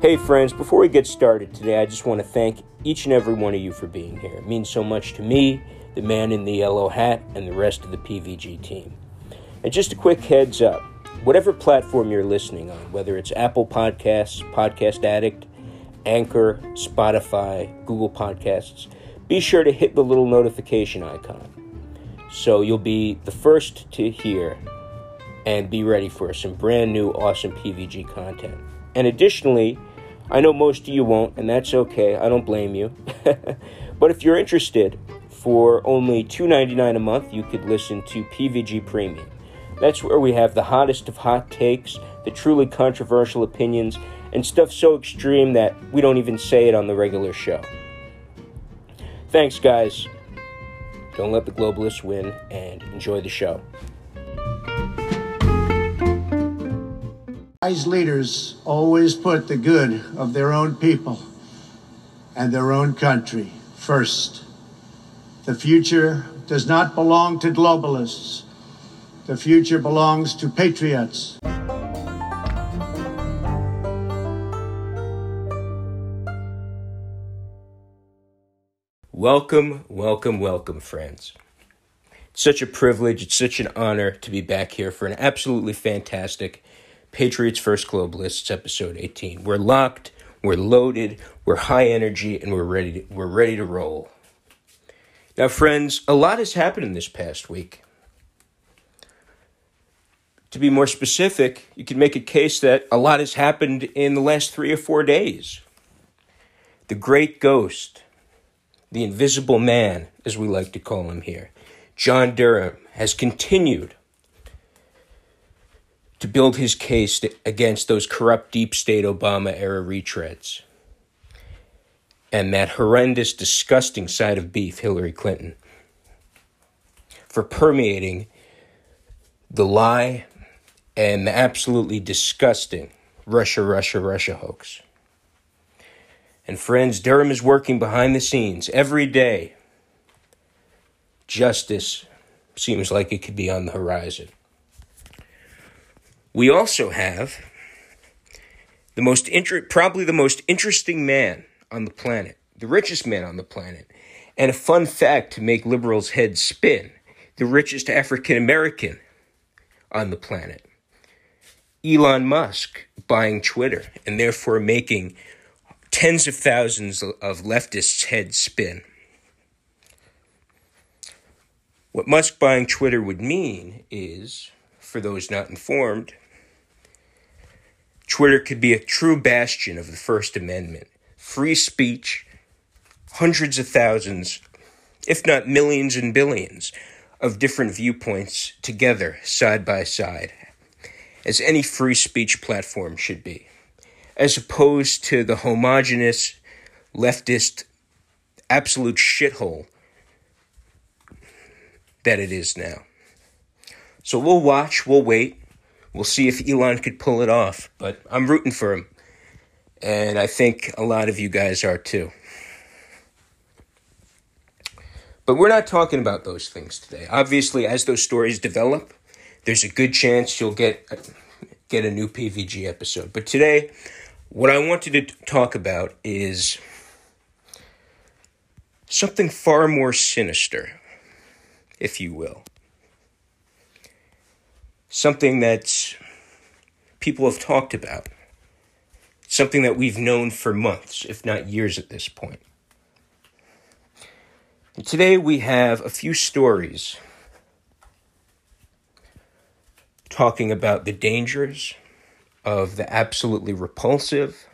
Hey, friends, before we get started today, I just want to thank each and every one of you for being here. It means so much to me, the man in the yellow hat, and the rest of the PVG team. And just a quick heads up whatever platform you're listening on, whether it's Apple Podcasts, Podcast Addict, Anchor, Spotify, Google Podcasts, be sure to hit the little notification icon so you'll be the first to hear and be ready for some brand new awesome PVG content. And additionally, I know most of you won't, and that's okay. I don't blame you. but if you're interested, for only $2.99 a month, you could listen to PVG Premium. That's where we have the hottest of hot takes, the truly controversial opinions, and stuff so extreme that we don't even say it on the regular show. Thanks, guys. Don't let the globalists win, and enjoy the show. Wise leaders always put the good of their own people and their own country first. The future does not belong to globalists. The future belongs to patriots. Welcome, welcome, welcome, friends. It's such a privilege, it's such an honor to be back here for an absolutely fantastic Patriots First Globalists episode 18. We're locked, we're loaded, we're high energy, and we're ready to, we're ready to roll. Now, friends, a lot has happened in this past week. To be more specific, you can make a case that a lot has happened in the last three or four days. The great ghost, the invisible man, as we like to call him here, John Durham, has continued to build his case against those corrupt deep state Obama era retreads and that horrendous, disgusting side of beef, Hillary Clinton, for permeating the lie and the absolutely disgusting Russia, Russia, Russia hoax. And friends, Durham is working behind the scenes every day. Justice seems like it could be on the horizon. We also have the most inter- probably the most interesting man on the planet, the richest man on the planet, and a fun fact to make liberals' heads spin: the richest African American on the planet. Elon Musk buying Twitter and therefore making tens of thousands of leftists' heads spin. What Musk buying Twitter would mean is, for those not informed, Twitter could be a true bastion of the First Amendment. Free speech, hundreds of thousands, if not millions and billions, of different viewpoints together, side by side, as any free speech platform should be as opposed to the homogenous leftist absolute shithole that it is now. So we'll watch, we'll wait, we'll see if Elon could pull it off, but I'm rooting for him. And I think a lot of you guys are too. But we're not talking about those things today. Obviously, as those stories develop, there's a good chance you'll get get a new PVG episode. But today, what I wanted to talk about is something far more sinister, if you will. Something that people have talked about. Something that we've known for months, if not years at this point. And today we have a few stories talking about the dangers of the absolutely repulsive,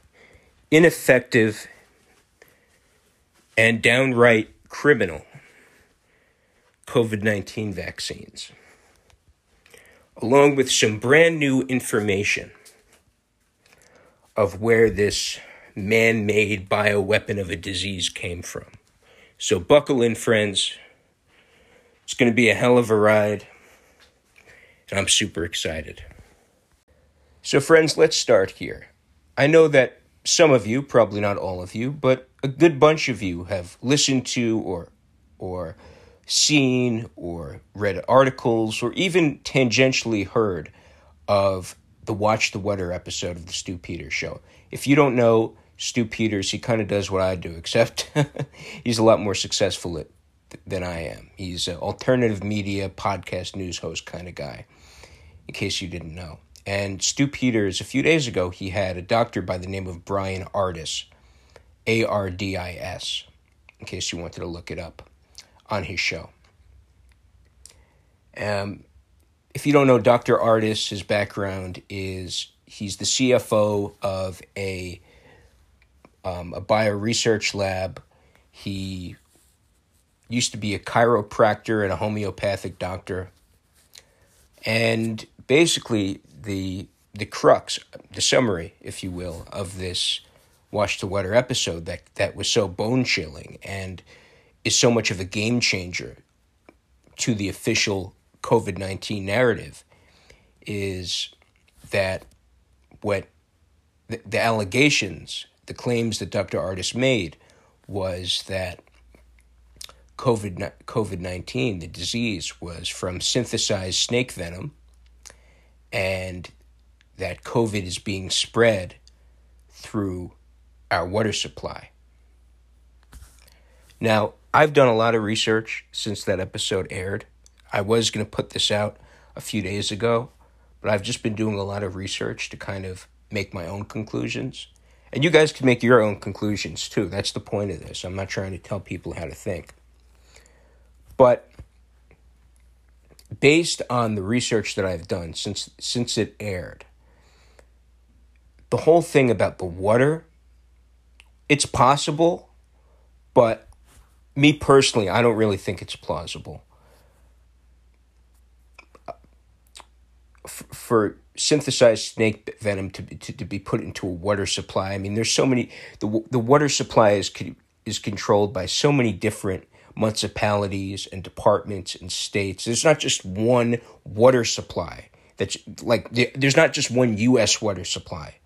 ineffective, and downright criminal COVID 19 vaccines, along with some brand new information of where this man made bioweapon of a disease came from. So, buckle in, friends. It's going to be a hell of a ride, and I'm super excited. So, friends, let's start here. I know that some of you, probably not all of you, but a good bunch of you have listened to or or seen or read articles or even tangentially heard of the Watch the Water episode of the Stu Peters Show. If you don't know Stu Peters, he kind of does what I do, except he's a lot more successful at, than I am. He's an alternative media podcast news host kind of guy, in case you didn't know. And Stu Peters, a few days ago, he had a doctor by the name of Bryan Ardis, A R D I S, in case you wanted to look it up, on his show. Um, if you don't know Dr. Ardis, his background is he's the CFO of a um, a bio research lab. He used to be a chiropractor and a homeopathic doctor. And basically, the the crux, the summary, if you will, of this Watch the Water episode that, that was so bone chilling and is so much of a game changer to the official COVID 19 narrative is that what the, the allegations, the claims that Dr. Ardis made was that COVID COVID 19, the disease, was from synthesized snake venom and that COVID is being spread through our water supply. Now, I've done a lot of research since that episode aired. I was going to put this out a few days ago, but I've just been doing a lot of research to kind of make my own conclusions. And you guys can make your own conclusions too. That's the point of this. I'm not trying to tell people how to think. But based on the research that I've done since since it aired, the whole thing about the water, it's possible, but me personally, I don't really think it's plausible. For synthesized snake venom to, to, to be put into a water supply, I mean, there's so many. The, the water supply is, is controlled by so many different municipalities and departments and states. There's not just one water supply. That's like there's not just one U.S. water supply.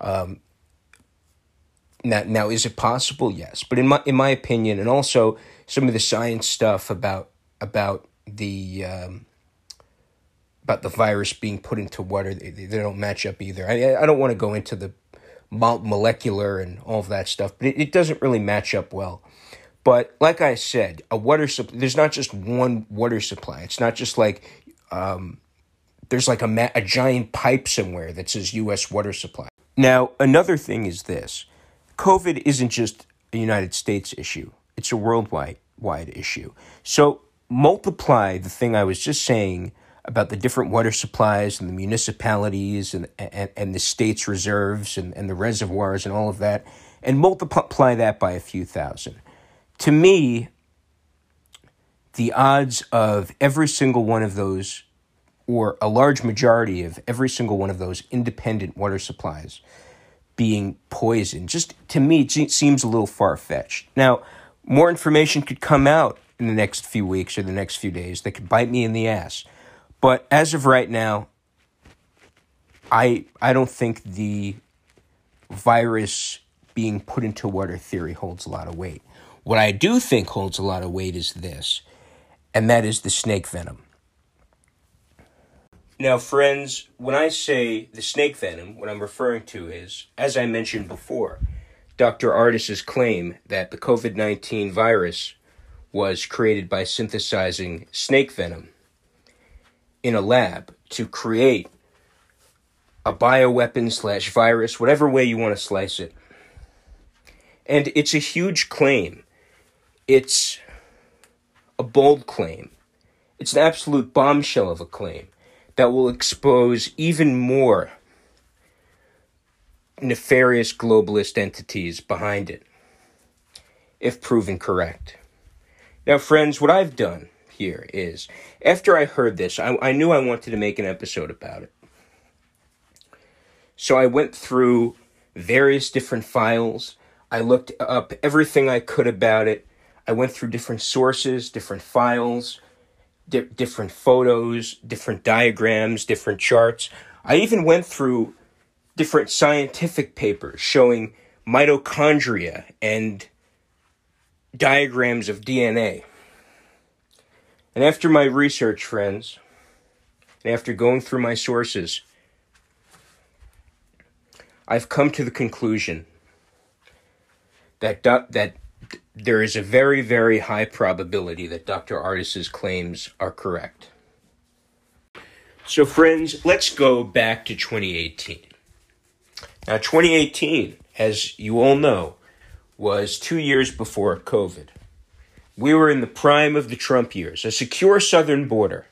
Um, now, now is it possible? Yes, but in my in my opinion, and also some of the science stuff about about the um, about the virus being put into water, they, they don't match up either. I I don't want to go into the molecular and all of that stuff, but it, it doesn't really match up well. But like I said, a water supply, there's not just one water supply. It's not just like um, there's like a, ma- a giant pipe somewhere that says U.S. water supply. Now, another thing is this COVID isn't just a United States issue, it's a worldwide wide issue. So, multiply the thing I was just saying about the different water supplies and the municipalities and, and, and the state's reserves and, and the reservoirs and all of that, and multiply that by a few thousand to me, the odds of every single one of those, or a large majority of every single one of those independent water supplies being poisoned, just to me, it seems a little far fetched. Now, more information could come out in the next few weeks or the next few days that could bite me in the ass. But as of right now, I I don't think the virus being put into water theory holds a lot of weight. What I do think holds a lot of weight is this, and that is the snake venom. Now, friends, when I say the snake venom, what I'm referring to is, as I mentioned before, Dr. Ardis's claim that the COVID 19 virus was created by synthesizing snake venom in a lab to create a bioweapon slash virus, whatever way you want to slice it. And it's a huge claim it's a bold claim. It's an absolute bombshell of a claim that will expose even more nefarious globalist entities behind it, if proven correct. Now, friends, what I've done here is after I heard this, I, I knew I wanted to make an episode about it. So I went through various different files. I looked up everything I could about it. I went through different sources, different files, di- different photos, different diagrams, different charts. I even went through different scientific papers showing mitochondria and diagrams of DNA. And after my research, friends, and after going through my sources, I've come to the conclusion that that there is a very very high probability that Dr. Ardis's claims are correct. So friends, let's go back to 2018. Now 2018, as you all know, was 2 years before COVID. We were in the prime of the Trump years, a secure southern border,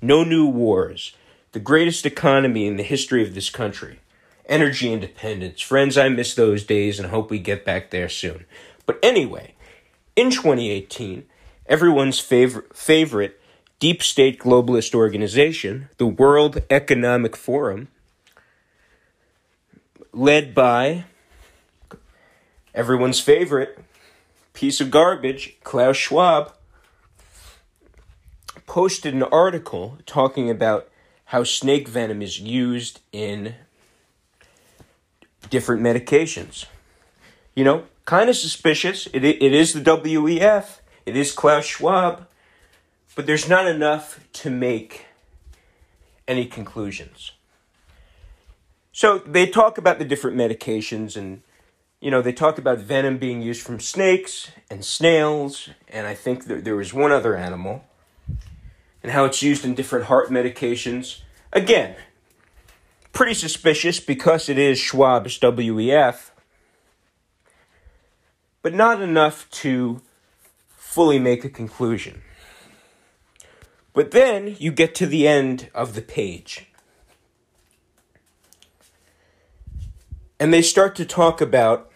no new wars, the greatest economy in the history of this country energy independence. Friends, I miss those days and hope we get back there soon. But anyway, in 2018, everyone's favorite, favorite deep state globalist organization, the World Economic Forum, led by everyone's favorite piece of garbage, Klaus Schwab, posted an article talking about how snake venom is used in different medications. You know, kind of suspicious. It, it is the WEF, it is Klaus Schwab, but there's not enough to make any conclusions. So they talk about the different medications and you know, they talk about venom being used from snakes and snails, and I think there, there was one other animal, and how it's used in different heart medications. Again, pretty suspicious because it is Schwab's WEF, but not enough to fully make a conclusion. But then you get to the end of the page. And they start to talk about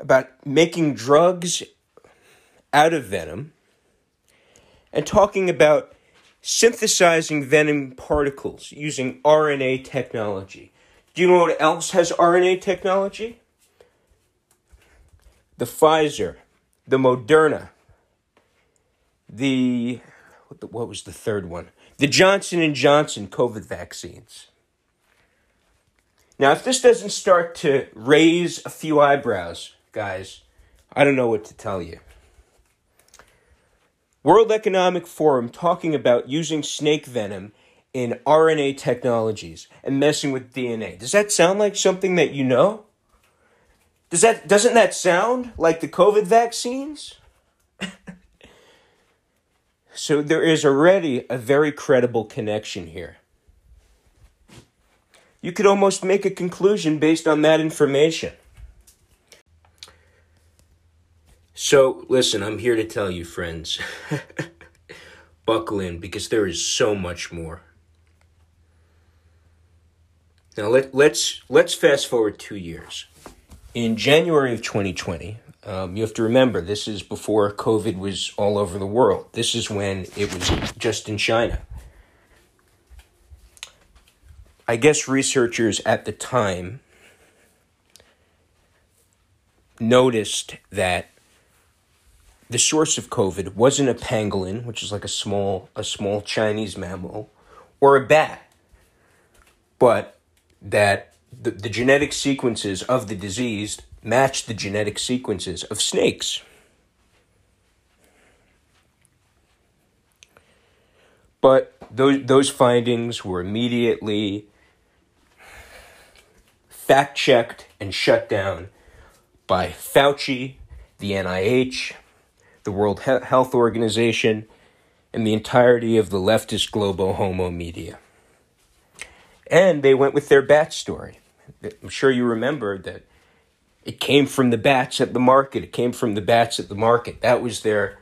about making drugs out of venom and talking about synthesizing venom particles using RNA technology. Do you know what else has RNA technology? The Pfizer, the Moderna, the what, was the third one? The Johnson and Johnson COVID vaccines. Now, if this doesn't start to raise a few eyebrows, guys, I don't know what to tell you. World Economic Forum talking about using snake venom in RNA technologies and messing with DNA. Does that sound like something that you know? Does that doesn't that sound like the COVID vaccines? so there is already a very credible connection here. You could almost make a conclusion based on that information. So, listen, I'm here to tell you, friends, buckle in because there is so much more. Now let, let's let's fast forward two years. In January of 2020, um, you have to remember this is before COVID was all over the world. This is when it was just in China. I guess researchers at the time noticed that the source of COVID wasn't a pangolin, which is like a small a small Chinese mammal, or a bat, but that the, the genetic sequences of the disease matched the genetic sequences of snakes. But those those findings were immediately fact checked and shut down by Fauci, the NIH, the World Health Organization, and the entirety of the leftist globo homo media. And they went with their bat story. I'm sure you remember that it came from the bats at the market. It came from the bats at the market. That was their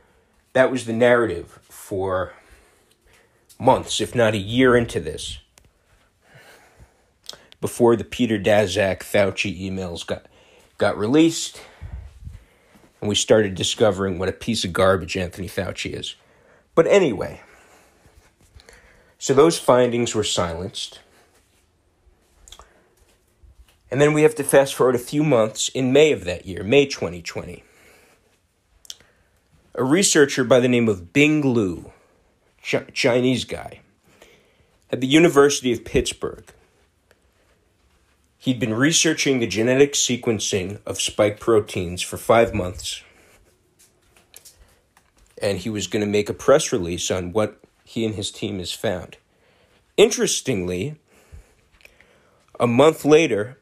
that was the narrative for months, if not a year into this. Before the Peter Daszak Fauci emails got got released and we started discovering what a piece of garbage Anthony Fauci is. But anyway, so those findings were silenced. And then we have to fast forward a few months in May of that year, May 2020. A researcher by the name of Bing Ch- Chinese guy, at the University of Pittsburgh, He'd been researching the genetic sequencing of spike proteins for five months. And he was going to make a press release on what he and his team has found. Interestingly, A month later,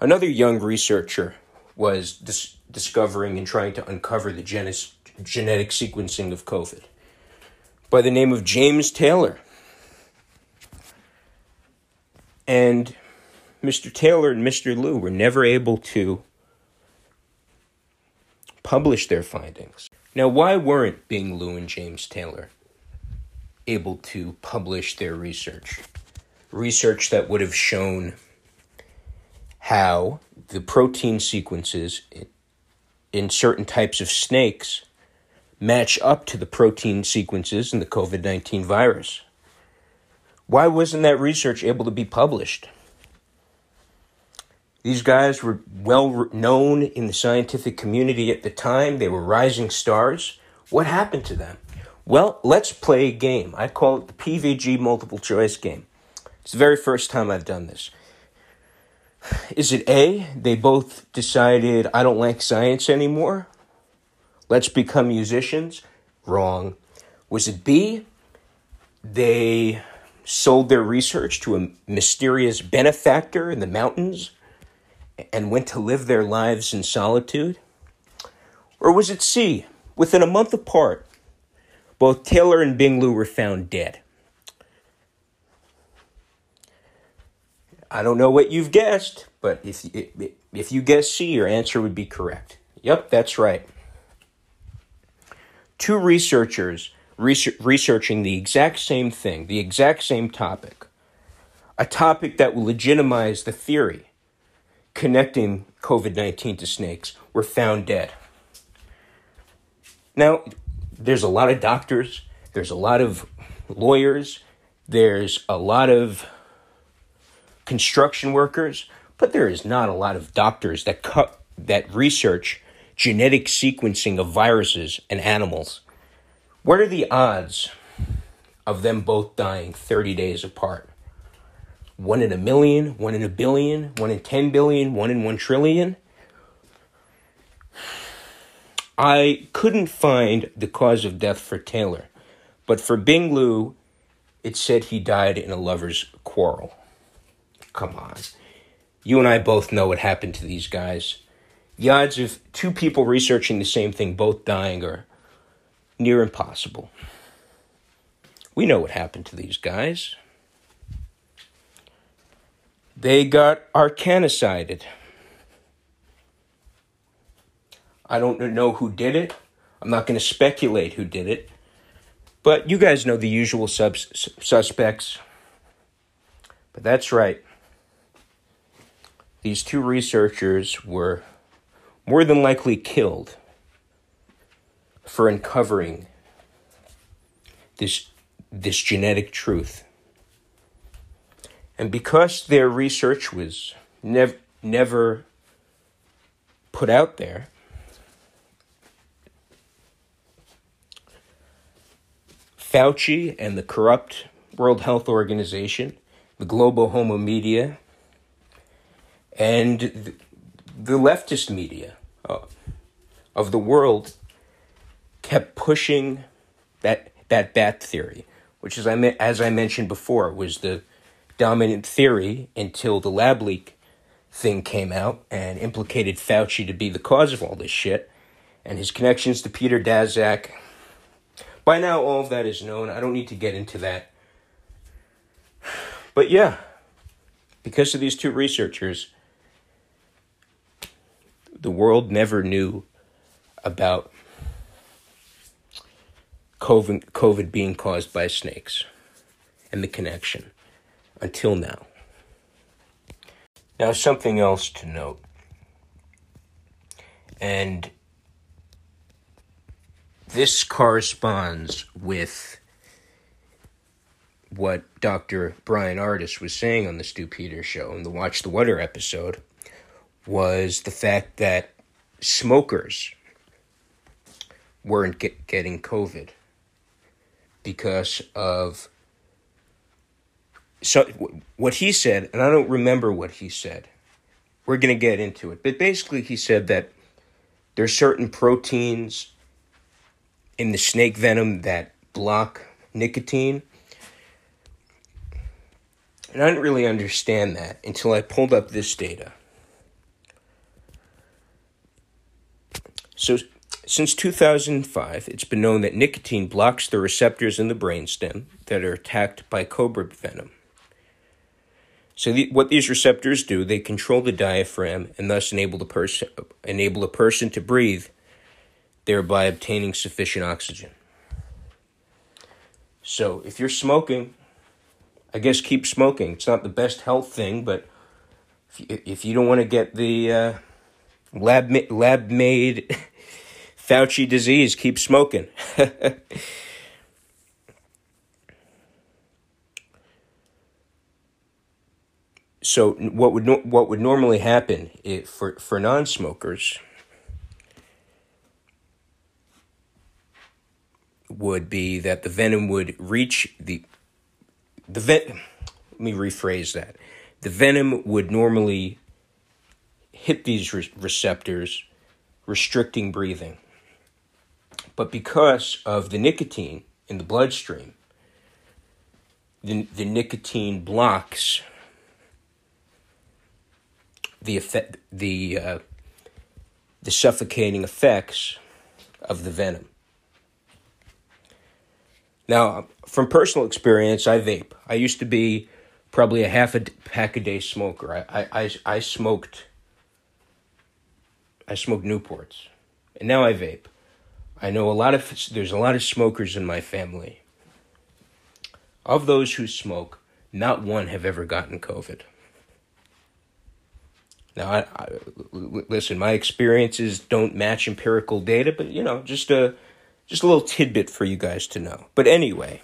another young researcher was dis- discovering and trying to uncover the genes- genetic sequencing of COVID by the name of James Taylor. And Mr. Taylor and Mr. Liu were never able to publish their findings. Now, why weren't Bing Liu and James Taylor able to publish their research? Research that would have shown how the protein sequences in certain types of snakes match up to the protein sequences in the COVID 19 virus. Why wasn't that research able to be published? These guys were well known in the scientific community at the time. They were rising stars. What happened to them? Well, let's play a game. I call it the PVG multiple choice game. It's the very first time I've done this. Is it A, they both decided, I don't like science anymore? Let's become musicians? Wrong. Was it B, they sold their research to a mysterious benefactor in the mountains and went to live their lives in solitude? Or was it C? Within a month apart, both Taylor and Bing Liu were found dead. I don't know what you've guessed, but if, if you guess C, your answer would be correct. Yep, that's right. Two researchers researching the exact same thing, the exact same topic, a topic that will legitimize the theory connecting COVID 19 to snakes were found dead. Now, there's a lot of doctors, there's a lot of lawyers, there's a lot of construction workers, but there is not a lot of doctors that cut that research genetic sequencing of viruses and animals. What are the odds of them both dying 30 days apart? one in a million, one in a billion, one in 10 billion, one in 1 trillion. I couldn't find the cause of death for Taylor, but for Bing Liu, it said he died in a lover's quarrel. Come on. You and I both know what happened to these guys. The odds of two people researching the same thing both dying are near impossible. We know what happened to these guys. They got Arkancided. I don't know who did it. I'm not going to speculate who did it. But you guys know the usual subs- suspects. But that's right. These two researchers were more than likely killed for uncovering this, this genetic truth. And because their research was nev- never put out there, Fauci and the corrupt World Health Organization, the global homo media, and the, leftist media uh, of the world kept pushing that that bat theory, which, as I as I mentioned before, was the dominant theory until the lab leak thing came out and implicated Fauci to be the cause of all this shit and his connections to Peter Daszak. By now, all of that is known. I don't need to get into that. But yeah, because of these two researchers, the world never knew about COVID, COVID being caused by snakes and the connection until now. Now, something else to note, and this corresponds with what Dr. Bryan Ardis was saying on the Stu Peters show in the Watch the Water episode was the fact that smokers weren't get, getting COVID because of so what he said, and I don't remember what he said. We're going to get into it, but basically he said that there's certain proteins in the snake venom that block nicotine. And I didn't really understand that until I pulled up this data. So, since 2005, it's been known that nicotine blocks the receptors in the brainstem that are attacked by cobra venom. So, the, what these receptors do, they control the diaphragm and thus enable the person enable a person to breathe, thereby obtaining sufficient oxygen. So, if you're smoking, I guess keep smoking. It's not the best health thing, but if you, if you don't want to get the uh, lab lab made Fauci disease, keep smoking. so what would what would normally happen if, for for non-smokers would be that the venom would reach the the ven- let me rephrase that. The venom would normally hit these re- receptors, restricting breathing. But because of the nicotine in the bloodstream, the, the nicotine blocks the effect, the uh, the suffocating effects of the venom. Now, from personal experience, I vape. I used to be probably a half a pack a day smoker. I, I, I, I smoked. I smoked Newports, and now I vape. I know a lot of there's a lot of smokers in my family. Of those who smoke, not one have ever gotten COVID. Now, I, I, listen, my experiences don't match empirical data, but you know, just a just a little tidbit for you guys to know. But anyway,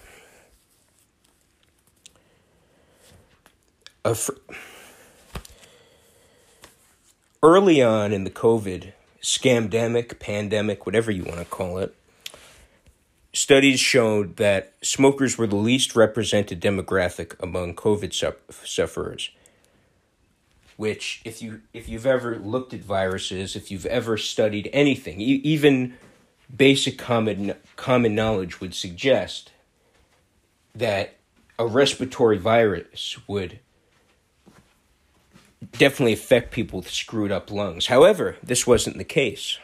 fr- early on in the COVID scamdemic, pandemic, whatever you want to call it, studies showed that smokers were the least represented demographic among COVID sufferers. Which, if you if you've ever looked at viruses, if you've ever studied anything, even basic common common knowledge would suggest that a respiratory virus would definitely affect people with screwed up lungs. However, this wasn't the case.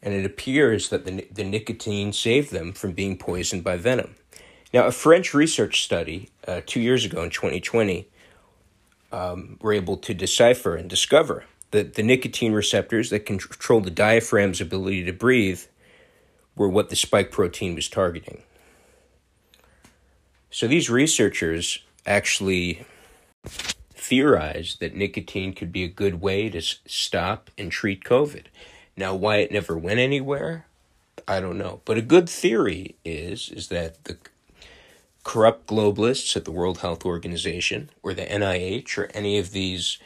And it appears that the, the nicotine saved them from being poisoned by venom. Now, a French research study uh, two years ago in 2020 um, were able to decipher and discover that the nicotine receptors that control the diaphragm's ability to breathe were what the spike protein was targeting. So these researchers actually theorized that nicotine could be a good way to stop and treat COVID. Now, why it never went anywhere, I don't know. But a good theory is is that the corrupt globalists at the World Health Organization or the NIH or any of these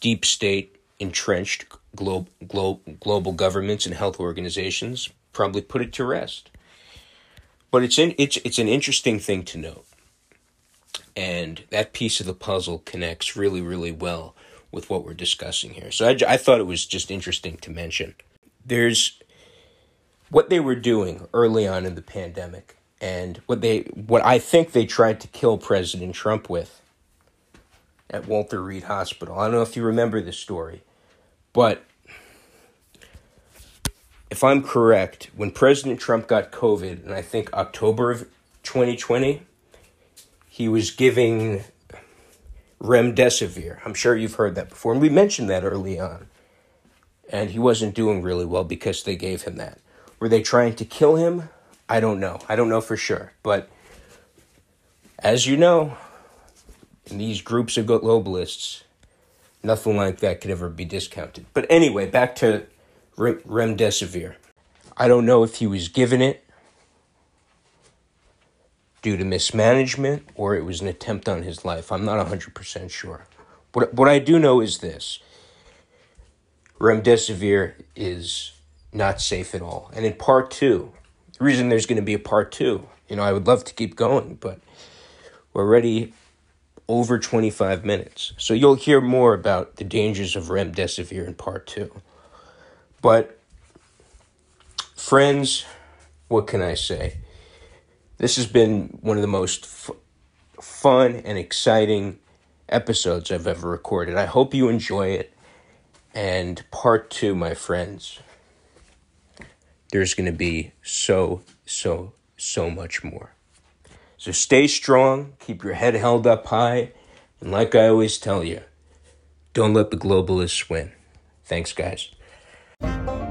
deep state entrenched glo- glo- global governments and health organizations probably put it to rest. But it's in, it's it's an interesting thing to note. And that piece of the puzzle connects really really well with what we're discussing here. So I, I thought it was just interesting to mention. There's what they were doing early on in the pandemic and what they what I think they tried to kill President Trump with at Walter Reed Hospital. I don't know if you remember this story, but if I'm correct, when President Trump got COVID, and I think October of 2020, he was giving remdesivir. I'm sure you've heard that before, and we mentioned that early on. And he wasn't doing really well because they gave him that. Were they trying to kill him? I don't know. I don't know for sure. But as you know, in these groups of globalists, nothing like that could ever be discounted. But anyway, back to remdesivir. I don't know if he was given it due to mismanagement or it was an attempt on his life. I'm not 100% sure. What, what I do know is this remdesivir is not safe at all. And in part two, the reason there's going to be a part two. You know, I would love to keep going, but we're already over 25 minutes. So you'll hear more about the dangers of remdesivir in part two. But, friends, what can I say? This has been one of the most f- fun and exciting episodes I've ever recorded. I hope you enjoy it. And part two, my friends, there's going to be so, so, so much more. So stay strong, keep your head held up high, and like I always tell you, don't let the globalists win. Thanks, guys. Música